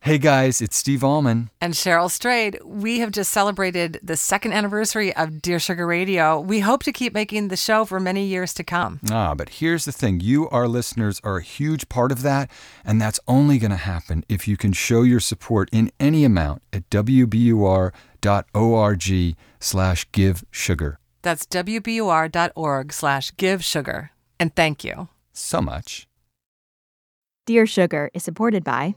Hey guys, it's Steve Almond. And Cheryl Strayed, we have just celebrated the second anniversary of Dear Sugar Radio. We hope to keep making the show for many years to come. Ah, but here's the thing you, our listeners, are a huge part of that, and that's only going to happen if you can show your support in any amount at wbur.org slash give sugar. That's wbur.org slash give sugar. And thank you. So much. Dear Sugar is supported by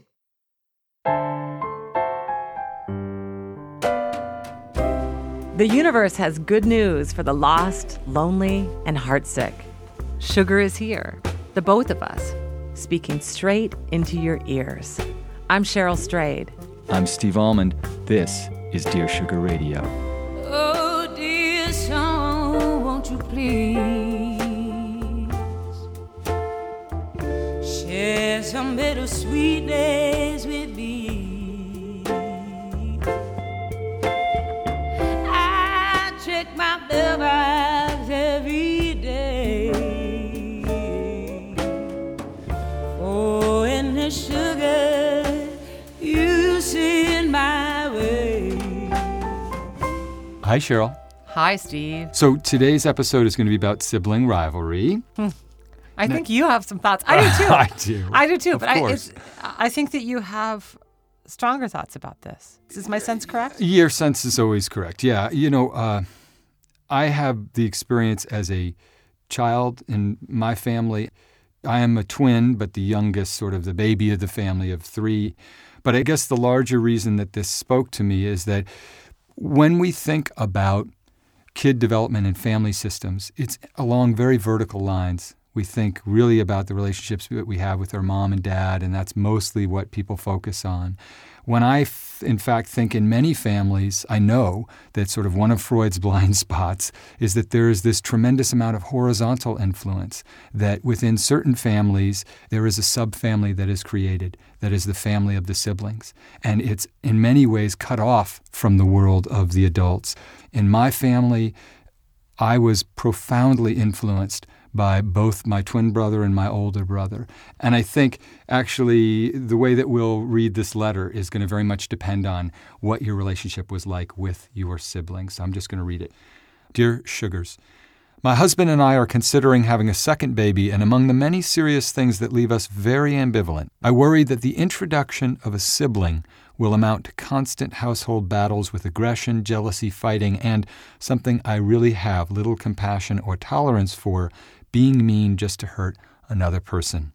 The universe has good news for the lost, lonely, and heartsick. Sugar is here, the both of us, speaking straight into your ears. I'm Cheryl Strayed. I'm Steve Almond. This is Dear Sugar Radio. Oh, dear song, won't you please share some bittersweet days my mailbox every day for any sugar you send my way. Hi, Cheryl. Hi, Steve. So today's episode is going to be about sibling rivalry. I think you have some thoughts. I do too. I do. I do too. Of but I, it's, I think that you have stronger thoughts about this. Is my sense correct? Your sense is always correct. Yeah. You know, uh, I have the experience as a child in my family. I am a twin, but the youngest, sort of the baby of the family of three. But I guess the larger reason that this spoke to me is that when we think about kid development and family systems, it's along very vertical lines. We think really about the relationships that we have with our mom and dad, and that's mostly what people focus on. When I, f- in fact, think in many families, I know that sort of one of Freud's blind spots is that there is this tremendous amount of horizontal influence, that within certain families, there is a subfamily that is created, that is the family of the siblings. And it's in many ways cut off from the world of the adults. In my family, I was profoundly influenced by both my twin brother and my older brother. And I think actually the way that we'll read this letter is going to very much depend on what your relationship was like with your siblings. So I'm just going to read it. Dear Sugars, my husband and I are considering having a second baby, and among the many serious things that leave us very ambivalent, I worry that the introduction of a sibling will amount to constant household battles with aggression, jealousy, fighting, and something I really have little compassion or tolerance for being mean just to hurt another person.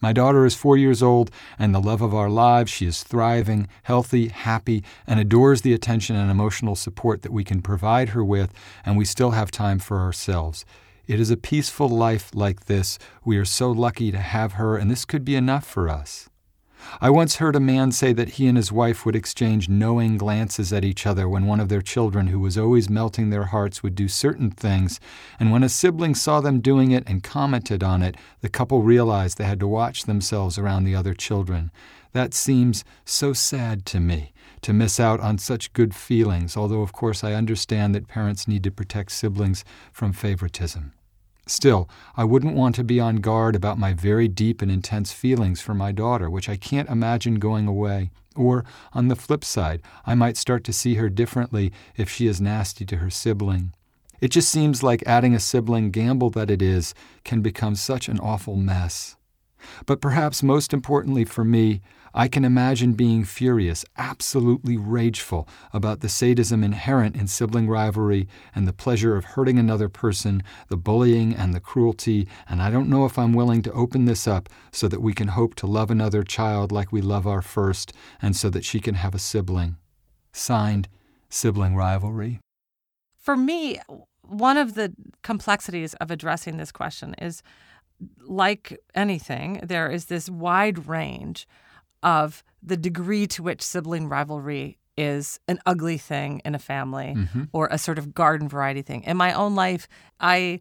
My daughter is four years old and the love of our lives. She is thriving, healthy, happy, and adores the attention and emotional support that we can provide her with, and we still have time for ourselves. It is a peaceful life like this. We are so lucky to have her, and this could be enough for us. I once heard a man say that he and his wife would exchange knowing glances at each other when one of their children, who was always melting their hearts, would do certain things, and when a sibling saw them doing it and commented on it, the couple realized they had to watch themselves around the other children. That seems so sad to me, to miss out on such good feelings, although, of course, I understand that parents need to protect siblings from favoritism. Still, I wouldn't want to be on guard about my very deep and intense feelings for my daughter, which I can't imagine going away. Or, on the flip side, I might start to see her differently if she is nasty to her sibling. It just seems like adding a sibling, gamble that it is, can become such an awful mess. But perhaps most importantly for me, I can imagine being furious, absolutely rageful about the sadism inherent in sibling rivalry and the pleasure of hurting another person, the bullying and the cruelty, and I don't know if I'm willing to open this up so that we can hope to love another child like we love our first, and so that she can have a sibling. Signed, Sibling Rivalry. For me, one of the complexities of addressing this question is like anything, there is this wide range of the degree to which sibling rivalry is an ugly thing in a family Mhm. or a sort of garden variety thing. In my own life, I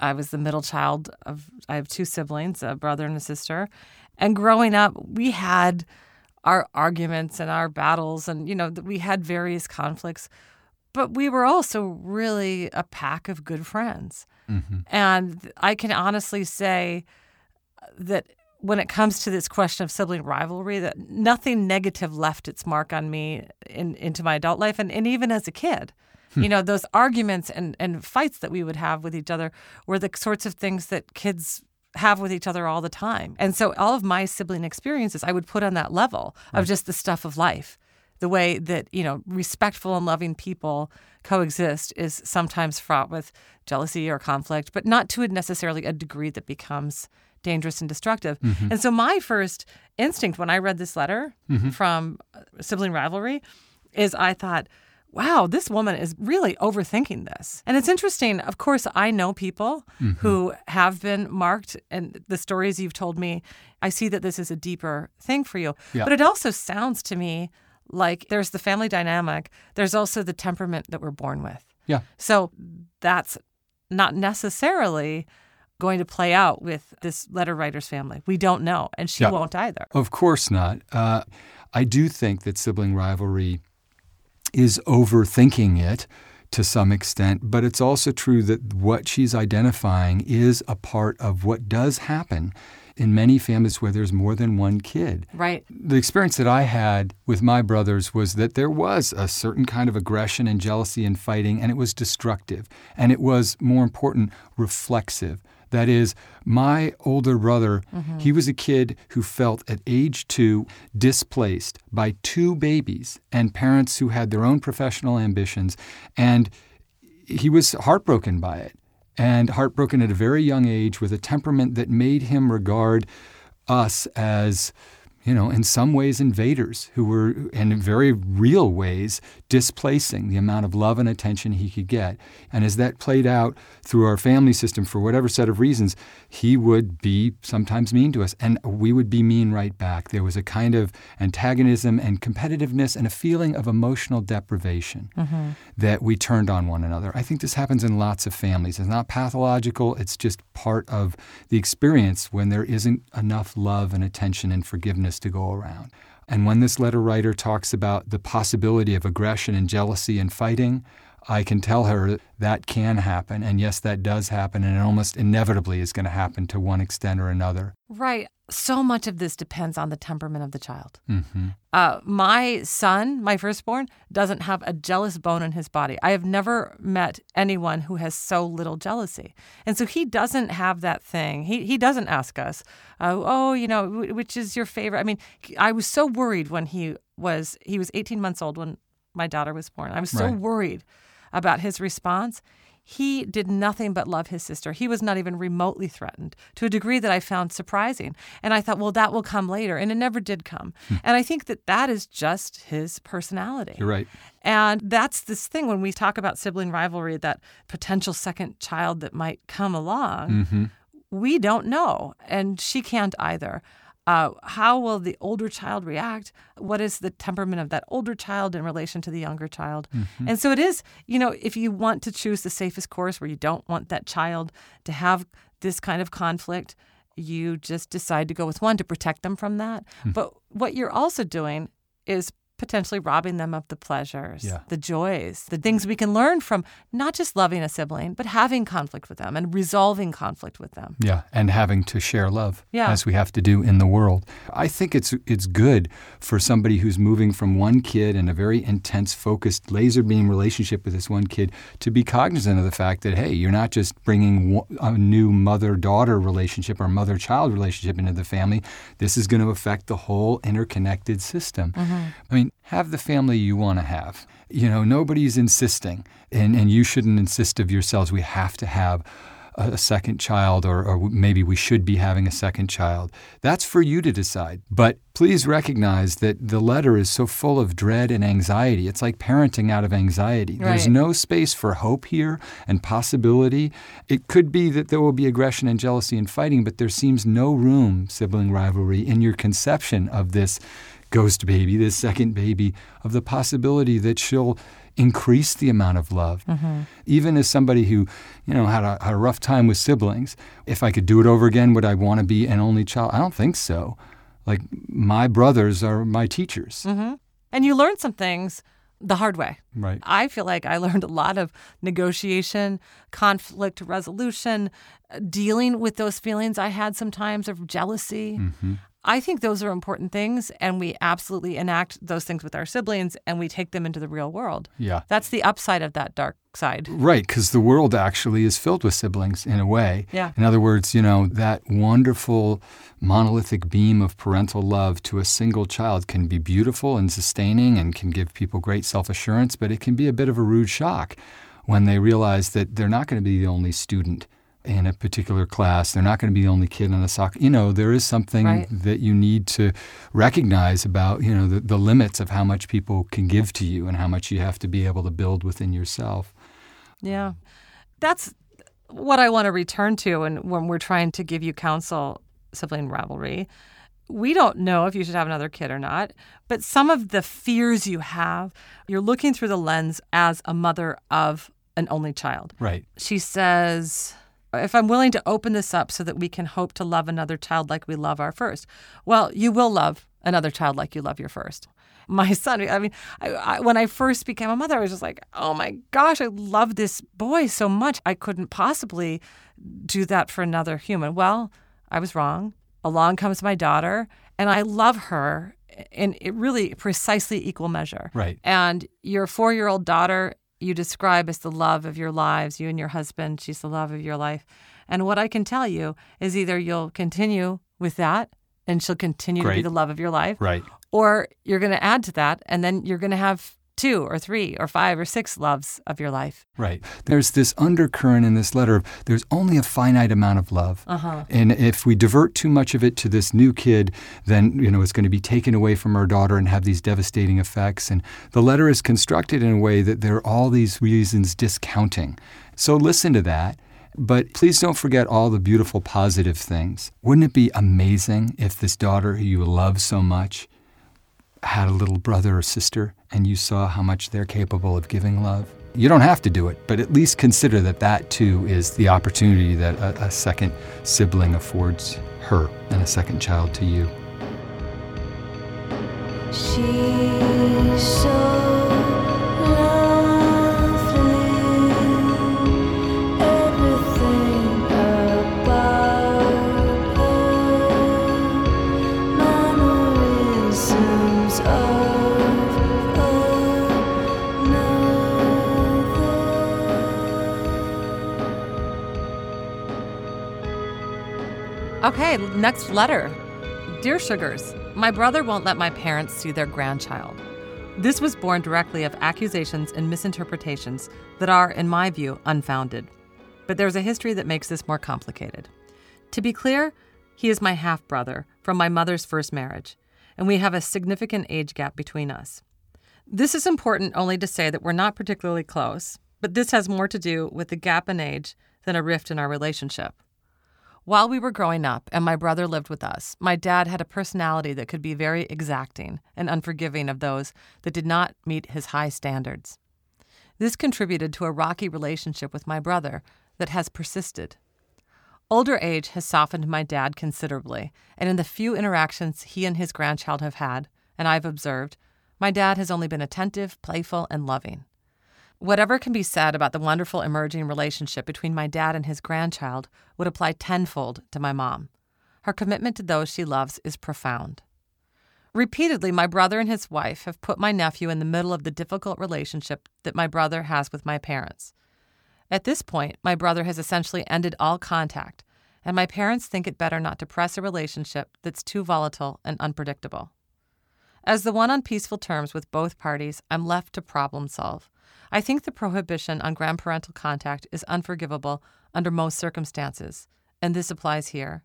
I was the middle child of I have two siblings, a brother and a sister. And growing up, we had our arguments and our battles and you know, we had various conflicts, but we were also really a pack of good friends. Mhm. And I can honestly say that when it comes to this question of sibling rivalry, that nothing negative left its mark on me in, into my adult life and, and even as a kid. You know, those arguments and, and fights that we would have with each other were the sorts of things that kids have with each other all the time. And so all of my sibling experiences I would put on that level of just the stuff of life. The way that, you know, respectful and loving people coexist is sometimes fraught with jealousy or conflict, but not to a necessarily a degree that becomes dangerous and destructive. Mhm. And so my first instinct when I read this letter Mhm. from uh, sibling rivalry is I thought, wow, this woman is really overthinking this. And it's interesting. Of course, I know people Mhm. who have been marked, and the stories you've told me, I see that this is a deeper thing for you. Yeah. But it also sounds to me like there's the family dynamic, there's also the temperament that we're born with. Yeah. So that's not necessarily going to play out with this letter writer's family. We don't know, and she Yeah. won't either. Of course not. Uh, I do think that sibling rivalry is overthinking it to some extent, but it's also true that what she's identifying is a part of what does happen in many families where there's more than one kid. Right. The experience that I had with my brothers was that there was a certain kind of aggression and jealousy and fighting, and it was destructive. And it was, more important, reflexive. That is, my older brother, Mhm. he was a kid who felt at age two displaced by two babies and parents who had their own professional ambitions. And he was heartbroken by it and heartbroken at a very young age with a temperament that made him regard us as you know, in some ways invaders who were, in very real ways, displacing the amount of love and attention he could get. And as that played out through our family system for whatever set of reasons, he would be sometimes mean to us, and we would be mean right back. There was a kind of antagonism and competitiveness and a feeling of emotional deprivation Mhm. that we turned on one another. I think this happens in lots of families. It's not pathological, it's just part of the experience when there isn't enough love and attention and forgiveness to go around. And when this letter writer talks about the possibility of aggression and jealousy and fighting, I can tell her that can happen. And yes, that does happen. And it almost inevitably is going to happen to one extent or another. Right. So much of this depends on the temperament of the child. hmm Uh, my son, my firstborn, doesn't have a jealous bone in his body. I have never met anyone who has so little jealousy. And so he doesn't have that thing. He, he doesn't ask us, uh, oh, you know, wh- which is your favorite? I mean, I was so worried when he was, he was 18 months old when my daughter was born. I was so Right. worried about his response. He did nothing but love his sister. He was not even remotely threatened to a degree that I found surprising. And I thought, well, that will come later. And it never did come. and I think that that is just his personality. You're right. And that's this thing when we talk about sibling rivalry, that potential second child that might come along, hmm we don't know. And she can't either. Uh, how will the older child react? What is the temperament of that older child in relation to the younger child? Mhm. And so it is, you know, if you want to choose the safest course where you don't want that child to have this kind of conflict, you just decide to go with one to protect them from that. Hmm. But what you're also doing is potentially robbing them of the pleasures, Yeah. the joys, the things we can learn from not just loving a sibling, but having conflict with them and resolving conflict with them. Yeah, and having to share love Yeah. as we have to do in the world. I think it's it's good for somebody who's moving from one kid in a very intense, focused, laser beam relationship with this one kid to be cognizant of the fact that hey, you're not just bringing a new mother-daughter relationship or mother-child relationship into the family. This is going to affect the whole interconnected system. Mm-hmm. I mean, have the family you want to have. You know, nobody's insisting, and, and you shouldn't insist of yourselves. We have to have a second child, or, or maybe we should be having a second child. That's for you to decide. But please recognize that the letter is so full of dread and anxiety. It's like parenting out of anxiety. There's no space for hope here and possibility. It could be that there will be aggression and jealousy and fighting, but there seems no room, sibling rivalry, in your conception of this ghost baby, this second baby, of the possibility that she'll increase the amount of love. Even as somebody who, you know, had a, had a rough time with siblings, if I could do it over again, would I want to be an only child? I don't think so. Like my brothers are my teachers. And you learn some things the hard way. Right. I feel like I learned a lot of negotiation, conflict resolution, dealing with those feelings I had sometimes of jealousy. Mm-hmm. I think those are important things, and we absolutely enact those things with our siblings and we take them into the real world. Yeah. That's the upside of that dark side. Right, because the world actually is filled with siblings in a way. Yeah. In other words, you know, that wonderful monolithic beam of parental love to a single child can be beautiful and sustaining and can give people great self assurance, but it can be a bit of a rude shock when they realize that they're not going to be the only student in a particular class. They're not going to be the only kid on a soccer. You know, there is something Right. that you need to recognize about, you know, the, the limits of how much people can give to you and how much you have to be able to build within yourself. Yeah. That's what I want to return to and when we're trying to give you counsel sibling rivalry. We don't know if you should have another kid or not, but some of the fears you have, you're looking through the lens as a mother of an only child. Right. She says, if I'm willing to open this up so that we can hope to love another child like we love our first, well, you will love another child like you love your first. My son, I mean, I, I, when I first became a mother, I was just like, oh my gosh, I love this boy so much. I couldn't possibly do that for another human. Well, I was wrong. Along comes my daughter, and I love her in really precisely equal measure. Right. And your four year old daughter, you describe as the love of your lives. You and your husband, she's the love of your life. And what I can tell you is either you'll continue with that and she'll continue to be the love of your life, Right. or you're going to add to that and then you're going to have two or three or five or six loves of your life. Right. There's this undercurrent in this letter of there's only a finite amount of love. Uh-huh. And if we divert too much of it to this new kid, then you know it's going to be taken away from our daughter and have these devastating effects. And the letter is constructed in a way that there are all these reasons discounting. So listen to that. But please don't forget all the beautiful positive things. Wouldn't it be amazing if this daughter who you love so much had a little brother or sister and you saw how much they're capable of giving love. You don't have to do it, but at least consider that that too is the opportunity that a, a second sibling affords her and a second child to you. She's so Okay, next letter. Dear Sugars, my brother won't let my parents see their grandchild. This was born directly of accusations and misinterpretations that are, in my view, unfounded. But there's a history that makes this more complicated. To be clear, he is my half brother from my mother's first marriage, and we have a significant age gap between us. This is important only to say that we're not particularly close, but this has more to do with the gap in age than a rift in our relationship. While we were growing up and my brother lived with us, my dad had a personality that could be very exacting and unforgiving of those that did not meet his high standards. This contributed to a rocky relationship with my brother that has persisted. Older age has softened my dad considerably, and in the few interactions he and his grandchild have had, and I've observed, My dad has only been attentive, playful, and loving. Whatever can be said about the wonderful emerging relationship between my dad and his grandchild would apply tenfold to my mom. Her commitment to those she loves is profound. Repeatedly, my brother and his wife have put my nephew in the middle of the difficult relationship that my brother has with my parents. At this point, my brother has essentially ended all contact, and my parents think it better not to press a relationship that's too volatile and unpredictable. As the one on peaceful terms with both parties, I'm left to problem solve. I think the prohibition on grandparental contact is unforgivable under most circumstances, and this applies here.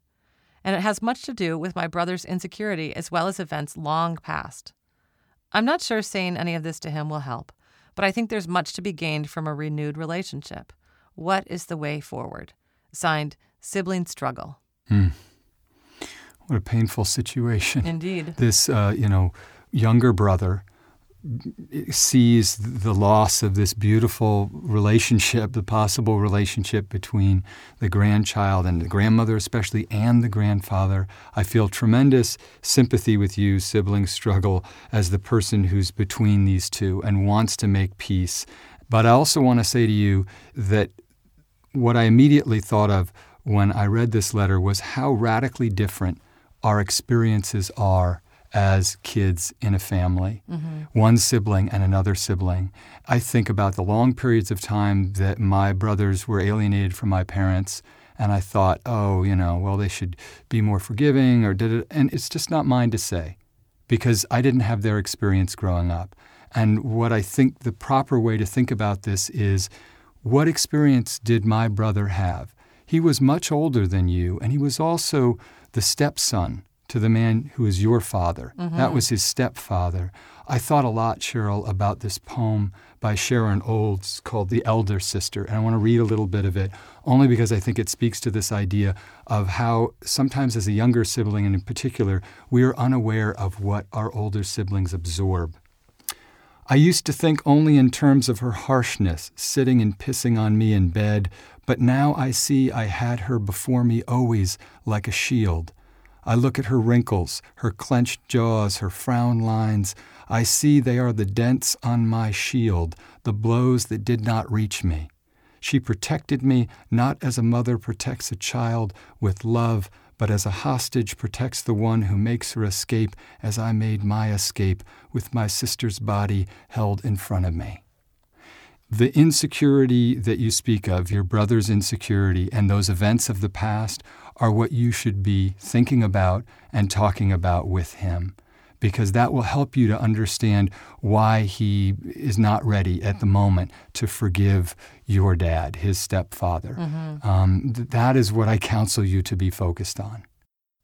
And it has much to do with my brother's insecurity as well as events long past. I'm not sure saying any of this to him will help, but I think there's much to be gained from a renewed relationship. What is the way forward? Signed, Sibling Struggle. Hmm. What a painful situation. Indeed. This, uh, you know, younger brother sees the loss of this beautiful relationship, the possible relationship between the grandchild and the grandmother, especially, and the grandfather. I feel tremendous sympathy with you, sibling struggle, as the person who's between these two and wants to make peace. But I also want to say to you that what I immediately thought of when I read this letter was how radically different our experiences are as kids in a family, mm-hmm. one sibling and another sibling. I think about the long periods of time that my brothers were alienated from my parents, and I thought, oh, you know, well, they should be more forgiving, or did it? And it's just not mine to say because I didn't have their experience growing up. And what I think the proper way to think about this is what experience did my brother have? He was much older than you, and he was also the stepson to the man who is your father. Mm-hmm. That was his stepfather. I thought a lot, Cheryl, about this poem by Sharon Olds called The Elder Sister. And I want to read a little bit of it, only because I think it speaks to this idea of how sometimes, as a younger sibling, and in particular, we are unaware of what our older siblings absorb. I used to think only in terms of her harshness, sitting and pissing on me in bed, but now I see I had her before me always like a shield. I look at her wrinkles, her clenched jaws, her frown lines. I see they are the dents on my shield, the blows that did not reach me. She protected me not as a mother protects a child with love, but as a hostage protects the one who makes her escape, as I made my escape with my sister's body held in front of me. The insecurity that you speak of, your brother's insecurity, and those events of the past are what you should be thinking about and talking about with him because that will help you to understand why he is not ready at the moment to forgive your dad, his stepfather. Mm-hmm. Um, th- that is what I counsel you to be focused on.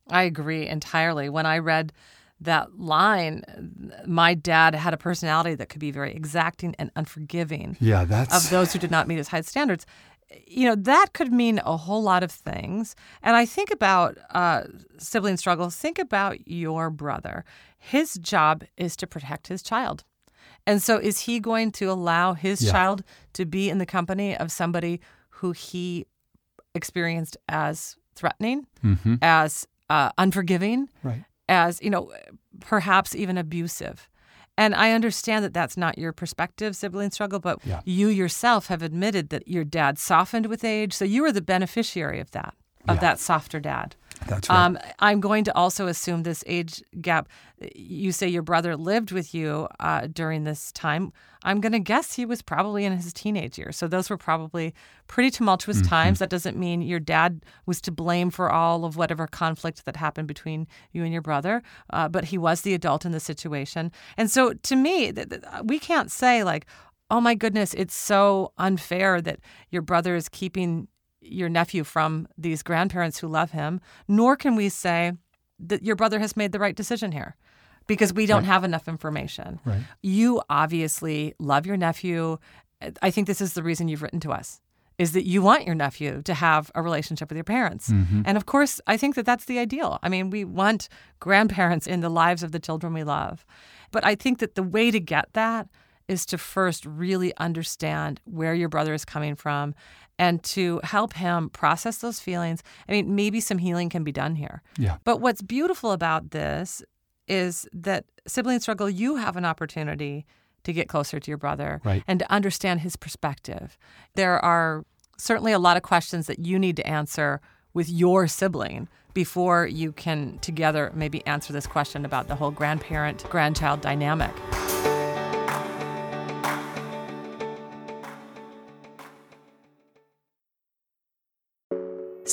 I agree entirely. When I read that line, my dad had a personality that could be very exacting and unforgiving. Yeah, that's of those who did not meet his high standards you know, that could mean a whole lot of things. And I think about uh, sibling struggle, think about your brother. His job is to protect his child. And so, is he going to allow his yeah. child to be in the company of somebody who he experienced as threatening, mm-hmm. as uh, unforgiving, right. as, you know, perhaps even abusive? And I understand that that's not your perspective, sibling struggle, but yeah. you yourself have admitted that your dad softened with age. So you were the beneficiary of that, of yeah. that softer dad. That's right. Um, I'm going to also assume this age gap. You say your brother lived with you uh, during this time. I'm going to guess he was probably in his teenage years. So those were probably pretty tumultuous mm-hmm. times. That doesn't mean your dad was to blame for all of whatever conflict that happened between you and your brother, uh, but he was the adult in the situation. And so to me, th- th- we can't say, like, oh my goodness, it's so unfair that your brother is keeping your nephew from these grandparents who love him, nor can we say that your brother has made the right decision here because we don't right. have enough information. Right. You obviously love your nephew. I think this is the reason you've written to us is that you want your nephew to have a relationship with your parents. Mm-hmm. And of course, I think that that's the ideal. I mean, we want grandparents in the lives of the children we love. But I think that the way to get that is to first really understand where your brother is coming from and to help him process those feelings. I mean, maybe some healing can be done here. Yeah. But what's beautiful about this is that sibling struggle, you have an opportunity to get closer to your brother Right. and to understand his perspective. There are certainly a lot of questions that you need to answer with your sibling before you can together maybe answer this question about the whole grandparent grandchild dynamic.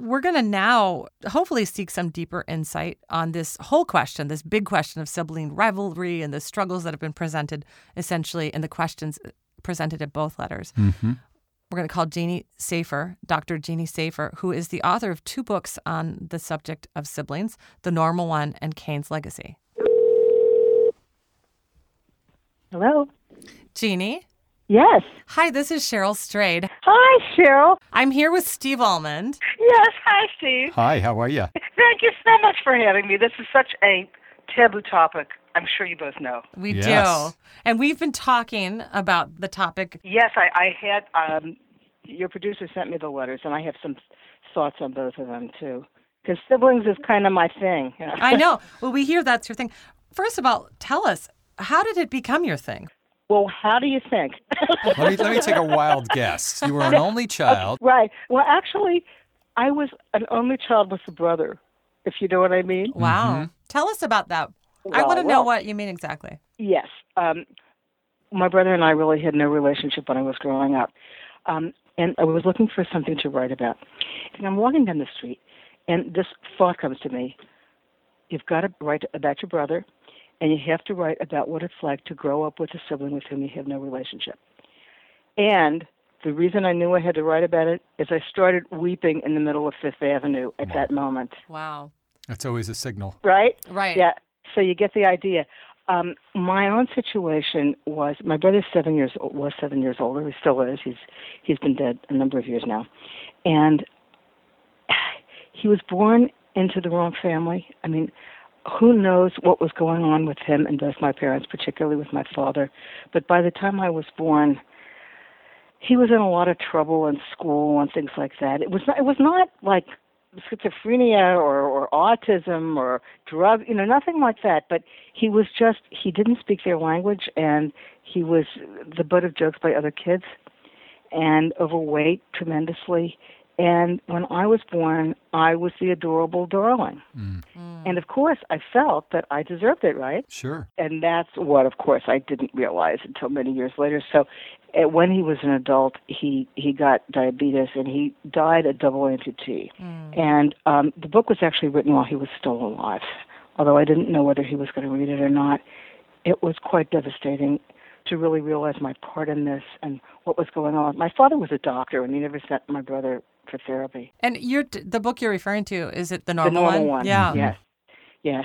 We're going to now hopefully seek some deeper insight on this whole question, this big question of sibling rivalry and the struggles that have been presented essentially in the questions presented at both letters. Mm-hmm. We're going to call Jeanne Safer, Dr. Jeanne Safer, who is the author of two books on the subject of siblings The Normal One and Cain's Legacy. Hello. Jeanne? Yes. Hi, this is Cheryl Strayed. Hi, Cheryl. I'm here with Steve Almond. Yes. Hi, Steve. Hi, how are you? Thank you so much for having me. This is such a taboo topic. I'm sure you both know. We Yes. do. And we've been talking about the topic. Yes, I, I had. Um, your producer sent me the letters, and I have some thoughts on both of them too. Because siblings is kind of my thing. you know. I know. Well, we hear that's your thing. First of all, tell us, how did it become your thing? Well, how do you think? Let me let me take a wild guess. You were an only child. right. Well, actually, I was an only child with a brother. If you know what I mean. Wow. Tell us about that. I want to know what you mean exactly. Yes. Um, my brother and I really had no relationship when I was growing up. Um, and I was looking for something to write about. And I'm walking down the street, and this thought comes to me. You've got to write about your brother, and you have to write about what it's like to grow up with a sibling with whom you have no relationship. And the reason I knew I had to write about it is I started weeping in the middle of Fifth Avenue at that moment. Wow. That's always a signal. Right? Right. Yeah. So you get the idea. Um, my own situation was my brother's seven years was seven years older. He still is. He's he's been dead a number of years now, and he was born into the wrong family. I mean, who knows what was going on with him and both my parents, particularly with my father. But by the time I was born, he was in a lot of trouble in school and things like that. It was not, it was not like schizophrenia or, or autism or drug, you know, nothing like that. But he was just he didn't speak their language and he was the butt of jokes by other kids and overweight tremendously. And when I was born, I was the adorable darling. And of course, I felt that I deserved it, right? Sure. And that's what, of course, I didn't realize until many years later. So, uh, when he was an adult, he he got diabetes and he died a double amputee. And um, the book was actually written while he was still alive, although I didn't know whether he was going to read it or not. It was quite devastating to really realize my part in this and what was going on. My father was a doctor, and he never sent my brother for therapy. And you're the book you're referring to is it the normal, The normal, normal one. Yeah. Yes. Yes.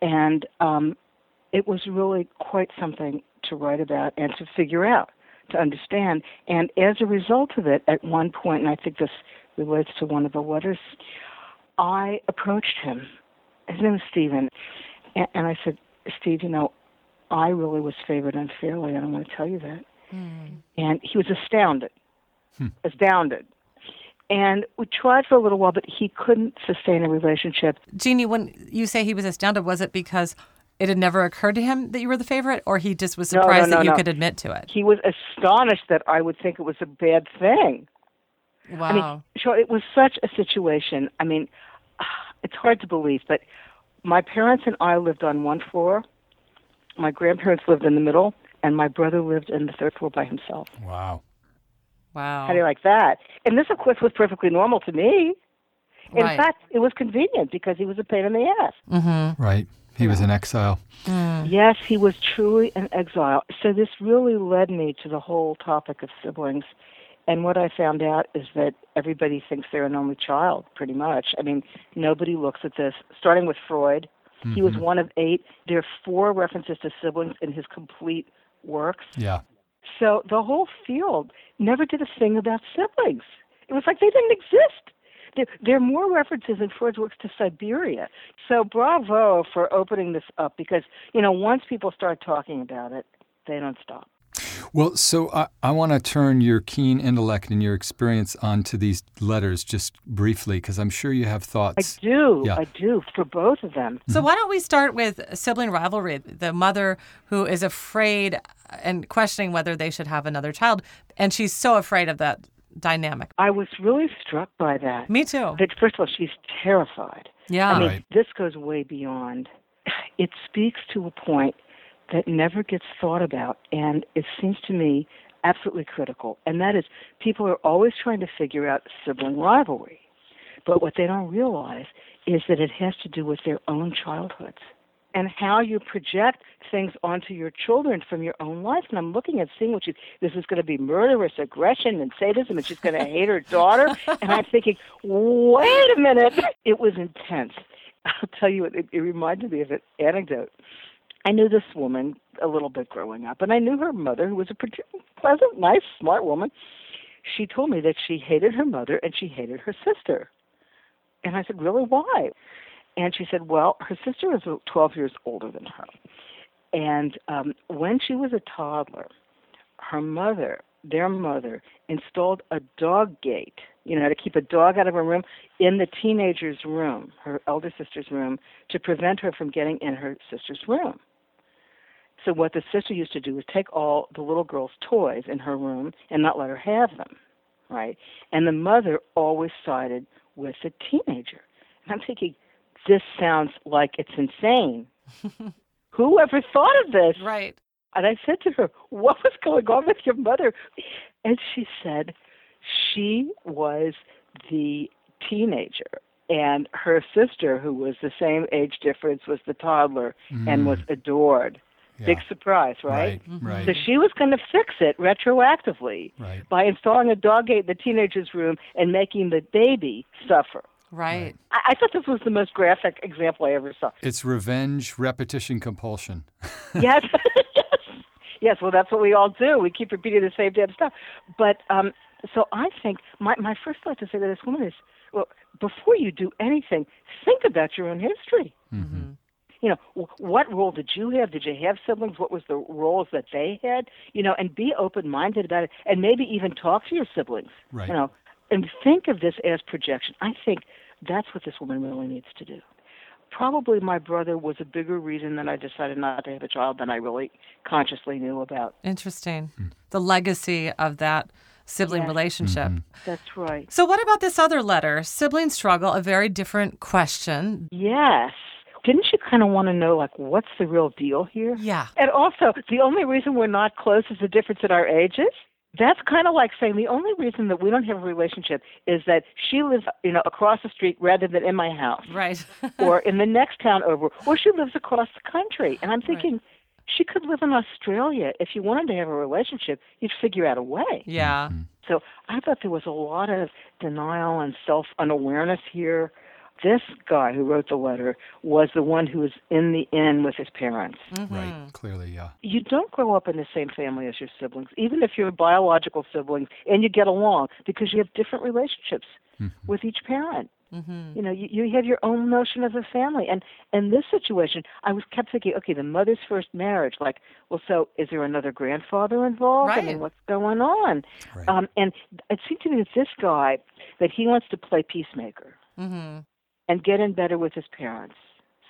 And um, it was really quite something to write about and to figure out, to understand. And as a result of it, at one point, and I think this relates to one of the letters, I approached him. His name is Stephen. And, and I said, Steve, you know, I really was favored unfairly, and I'm going to tell you that. And he was astounded, astounded. And we tried for a little while, but he couldn't sustain a relationship. Jeanne, when you say he was astounded, was it because it had never occurred to him that you were the favorite, or he just was No, no, surprised no, that you no. could admit to it? He was astonished that I would think it was a bad thing. Wow. I mean, sure, it was such a situation. I mean, it's hard to believe, but my parents and I lived on one floor. My grandparents lived in the middle, and my brother lived in the third floor by himself. Wow. Wow. How do you like that? And this, of course, was perfectly normal to me. In Right. fact, it was convenient because he was a pain in the ass. Mm-hmm. Right. He was in exile. Yes, he was truly an exile. So this really led me to the whole topic of siblings. And what I found out is that everybody thinks they're an only child, pretty much. I mean, nobody looks at this, starting with Freud. He was Mhm. one of eight. There are four references to siblings in his complete works. Yeah. So the whole field never did a thing about siblings. It was like they didn't exist. There, there are more references in Freud's works to Siberia. So bravo for opening this up because, you know, once people start talking about it, they don't stop. Well, so I, I want to turn your keen intellect and your experience onto these letters just briefly because I'm sure you have thoughts. I do. Yeah. I do for both of them. So why don't we start with sibling rivalry? The mother who is afraid and questioning whether they should have another child, and she's so afraid of that dynamic. I was really struck by that. Me too. That first of all, she's terrified. Yeah. I mean, Right. this goes way beyond. It speaks to a point that never gets thought about, and it seems to me absolutely critical. And that is, people are always trying to figure out sibling rivalry, but what they don't realize is that it has to do with their own childhoods and how you project things onto your children from your own life. And I'm looking at seeing what she, this is going to be murderous aggression and sadism, and she's going to hate her daughter. And I'm thinking, wait a minute, it was intense. I'll tell you, it, it reminded me of an anecdote. I knew this woman a little bit growing up, and I knew her mother, who was a pretty pleasant, nice, smart woman. She told me that she hated her mother and she hated her sister. And I said, Really? Why? And she said, Well, her sister was 12 years older than her. And um, when she was a toddler, her mother, their mother, installed a dog gate, you know, to keep a dog out of her room, in the teenager's room, her elder sister's room, to prevent her from getting in her sister's room. So what the sister used to do was take all the little girl's toys in her room and not let her have them, right? And the mother always sided with the teenager. And I'm thinking, this sounds like it's insane. Who ever thought of this? Right. And I said to her, What was going on with your mother? And she said, She was the teenager. And her sister, who was the same age difference, was the toddler and mm. was adored. Big surprise, right? Right, right. So she was going to fix it retroactively Right. by installing a dog gate in the teenager's room and making the baby suffer. Right. I, I thought this was the most graphic example I ever saw. It's revenge, repetition, compulsion. yes. yes. Yes, well, that's what we all do. We keep repeating the same damn stuff. But um, so I think my, my first thought to say to this woman is, well, before you do anything, think about your own history. Mm-hmm. You know, what role did you have? Did you have siblings? What was the roles that they had? You know, and be open-minded about it, and maybe even talk to your siblings. Right. You know, and think of this as projection. I think that's what this woman really needs to do. Probably my brother was a bigger reason that I decided not to have a child than I really consciously knew about. Interesting. Hmm. The legacy of that sibling Yes. relationship. Mm-hmm. That's right. So, what about this other letter? Sibling struggle, a very different question. Yes. Didn't you kind of want to know, like, what's the real deal here? Yeah. And also, the only reason we're not close is the difference in our ages. That's kind of like saying the only reason that we don't have a relationship is that she lives, you know, across the street rather than in my house, Right. or in the next town over, or she lives across the country. And I'm thinking, she could live in Australia. If you wanted to have a relationship, you'd figure out a way. yeah. Mm-hmm. So I thought there was a lot of denial and self unawareness here. This guy who wrote the letter was the one who was in the inn with his parents. Right. Clearly, yeah. You don't grow up in the same family as your siblings, even if you're biological siblings and you get along, because you have different relationships with each parent. Mm-hmm. You know, you, you have your own notion of a family. And in this situation, I was kept thinking, okay, the mother's first marriage, like, well, so is there another grandfather involved? I Right. mean, what's going on? Right. Um, and it seemed to me that this guy, that he wants to play peacemaker Mm-hmm. And get in better with his parents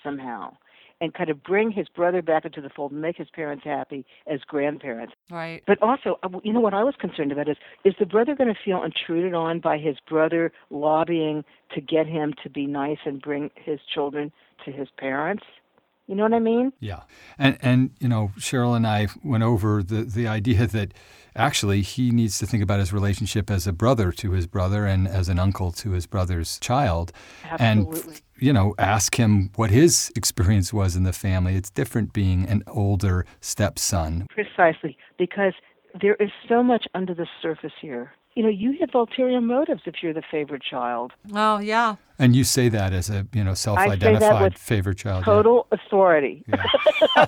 somehow. and kind of bring his brother back into the fold and make his parents happy as grandparents. Right. But also, uh, you know what I was concerned about is is the brother going to feel intruded on by his brother lobbying to get him to be nice and bring his children to his parents? You know what I mean? Yeah. And and you know, Cheryl and I went over the the idea that actually he needs to think about his relationship as a brother to his brother and as an uncle to his brother's child. Absolutely. And you know, ask him what his experience was in the family. It's different being an older stepson. Precisely, because there is so much under the surface here. You know, you have ulterior motives if you're the favorite child. Oh, yeah. And you say that as a, you know, I say that self-identified favorite child. yeah. total authority. I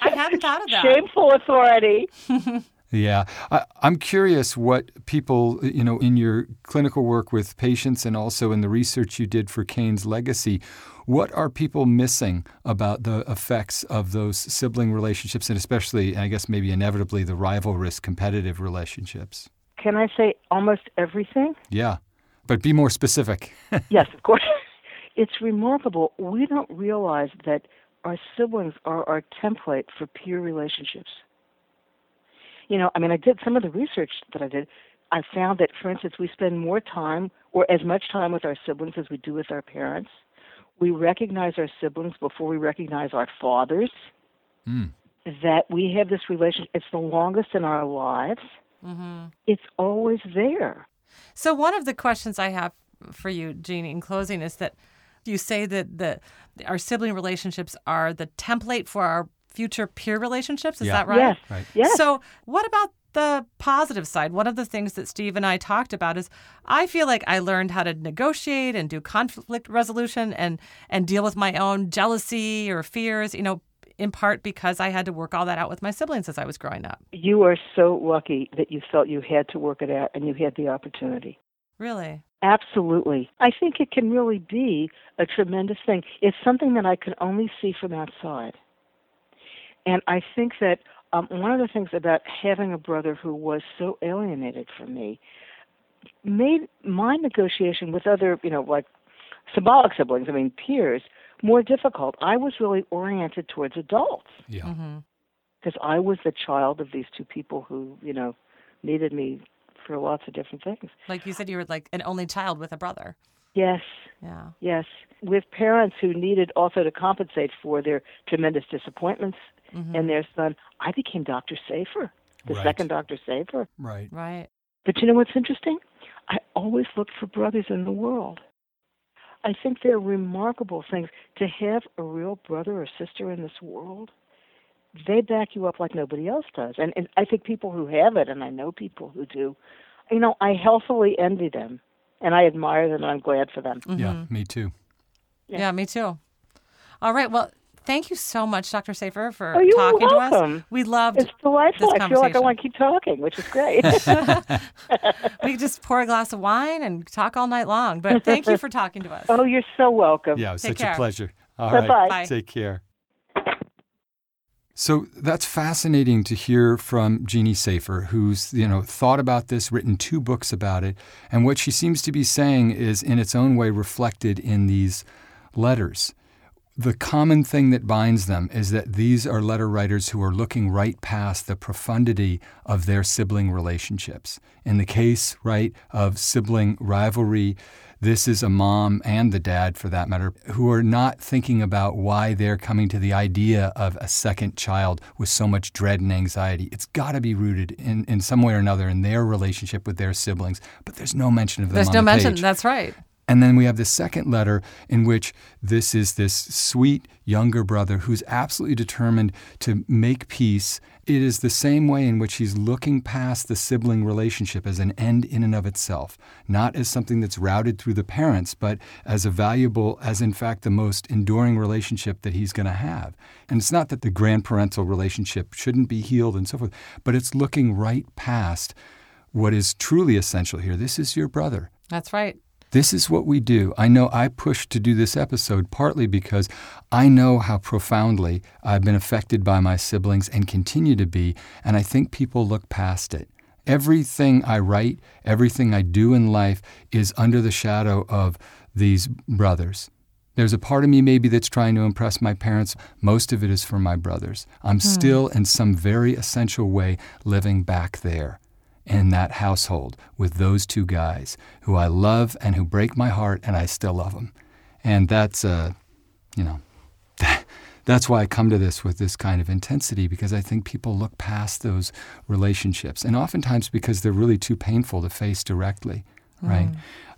hadn't thought of that. Shameful authority. Yeah. I, I'm curious what people, you know, in your clinical work with patients and also in the research you did for Cain's legacy, what are people missing about the effects of those sibling relationships and especially, I guess, maybe inevitably, the rivalrous competitive relationships? Can I say almost everything? Yeah. But be more specific. yes, of course. It's remarkable. We don't realize that our siblings are our template for peer relationships. You know, I mean, I did some of the research that I did. I found that, for instance, we spend more time or as much time with our siblings as we do with our parents. We recognize our siblings before we recognize our fathers. Mm. That we have this relationship, it's the longest in our lives. Mm-hmm. It's always there. So, one of the questions I have for you, Jeanne, in closing is that you say that the our sibling relationships are the template for our future peer relationships. Is Yeah. that right? Yes. Right. Yes. So, what about the positive side? One of the things that Steve and I talked about is I feel like I learned how to negotiate and do conflict resolution and and deal with my own jealousy or fears, you know, in part because I had to work all that out with my siblings as I was growing up. You are so lucky that you felt you had to work it out and you had the opportunity. Really? Absolutely. I think it can really be a tremendous thing. It's something that I can only see from outside. And I think that um, one of the things about having a brother who was so alienated from me made my negotiation with other, you know, like symbolic siblings, I mean peers, more difficult. I was really oriented towards adults Yeah. Mm-hmm. because I was the child of these two people who, you know, needed me for lots of different things. Like you said, you were like an only child with a brother. Yes, Yeah. yes. With parents who needed also to compensate for their tremendous disappointments Mhm. in their son, I became Dr. Safer, the Right. second Dr. Safer. Right. Right. But you know what's interesting? I always look for brothers in the world. I think they're remarkable things. To have a real brother or sister in this world, they back you up like nobody else does. And, and I think people who have it, and I know people who do, you know, I healthily envy them. And I admire them, and I'm glad for them. Yeah, me too. Yeah. me too. All right. Well, thank you so much, Dr. Safer, for Oh, you're talking to us. We loved It's delightful. this I feel like I want to keep talking, which is great. we could just pour a glass of wine and talk all night long. But thank you for talking to us. oh, you're so welcome. Yeah, it was Take such care. a pleasure. All Bye-bye. right. Bye. Take care. So that's fascinating to hear from Jeanne Safer, who's you know thought about this, written two books about it, and what she seems to be saying is in its own way reflected in these letters. The common thing that binds them is that these are letter writers who are looking right past the profundity of their sibling relationships. In the case, right, of sibling rivalry, this is a mom and the dad, for that matter, who are not thinking about why they're coming to the idea of a second child with so much dread and anxiety. It's got to be rooted in, in some way or another in their relationship with their siblings, but there's no mention of them There's no the mention. page. That's right. And then we have the second letter in which this is this sweet younger brother who's absolutely determined to make peace. It is the same way in which he's looking past the sibling relationship as an end in and of itself, not as something that's routed through the parents, but as a valuable, as in fact the most enduring relationship that he's going to have. And it's not that the grandparental relationship shouldn't be healed and so forth, but it's looking right past what is truly essential here. This is your brother. That's right. This is what we do. I know I pushed to do this episode partly because I know how profoundly I've been affected by my siblings and continue to be, and I think people look past it. Everything I write, everything I do in life is under the shadow of these brothers. There's a part of me maybe that's trying to impress my parents. Most of it is for my brothers. I'm Hmm. still, in some very essential way, living back there in that household with those two guys who I love and who break my heart, and I still love them. And that's, uh, you know, that's why I come to this with this kind of intensity because I think people look past those relationships, and oftentimes because they're really too painful to face directly, right?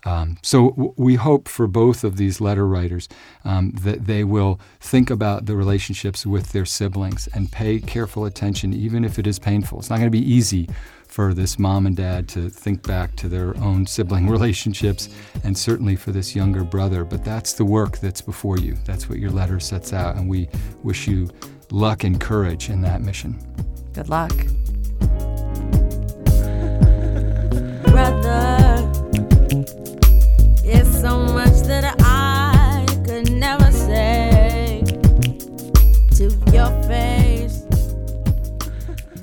Um, so w- we hope for both of these letter writers um, that they will think about the relationships with their siblings and pay careful attention, even if it is painful. It's not going to be easy for this mom and dad to think back to their own sibling relationships, and certainly for this younger brother. But that's the work that's before you. That's what your letter sets out, and we wish you luck and courage in that mission. Good luck. brother.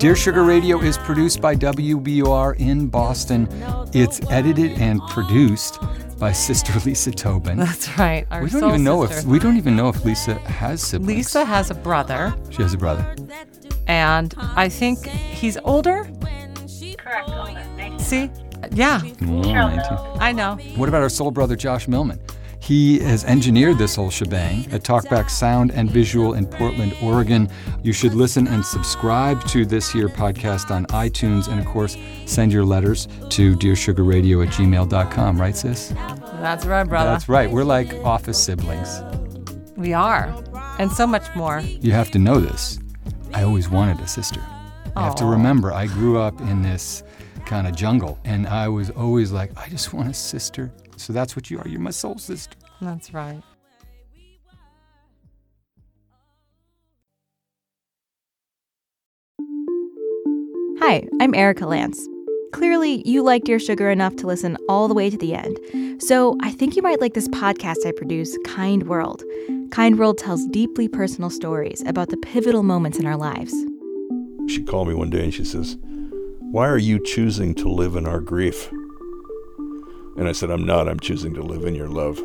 Dear Sugar Radio is produced by WBUR in Boston. It's edited and produced by Sister Lisa Tobin. That's right. Our we don't soul even know sister. if we don't even know if Lisa has siblings. Lisa has a brother, She has a brother. and I think he's older. Correct. See? Yeah. Mm, I know. What about our soul brother Josh Millman? He has engineered this whole shebang at Talkback Sound and Visual in Portland, Oregon. You should listen and subscribe to this here podcast on iTunes, and of course, send your letters to dearsugarradio at gmail.com, right, sis? That's right, brother. That's right. We're like office siblings. We are. And so much more. You have to know this. I always wanted a sister. You have to remember, I grew up in this kind of jungle, and I was always like, I just want a sister. So that's what you are. You're my soul sister. That's right. Hi, I'm Erika Lantz. Clearly, you like Dear Sugar enough to listen all the way to the end. So I think you might like this podcast I produce, Kind World. Kind World tells deeply personal stories about the pivotal moments in our lives. She called me one day and she says, Why are you choosing to live in our grief? And I said, I'm not. I'm choosing to live in your love.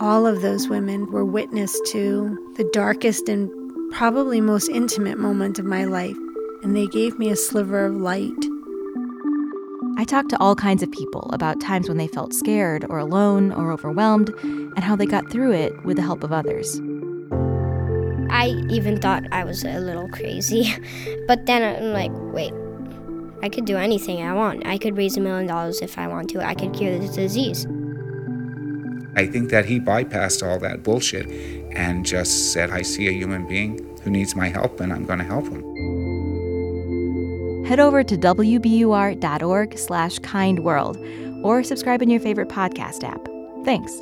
All of those women were witness to the darkest and probably most intimate moment of my life, and they gave me a sliver of light. I talked to all kinds of people about times when they felt scared or alone or overwhelmed and how they got through it with the help of others. I even thought I was a little crazy. But then I'm like, wait, I could do anything I want. I could raise a million dollars if I want to. I could cure this disease. I think that he bypassed all that bullshit and just said, I see a human being who needs my help and I'm going to help him. Head over to wbur.org slash kindworld or subscribe in your favorite podcast app. Thanks.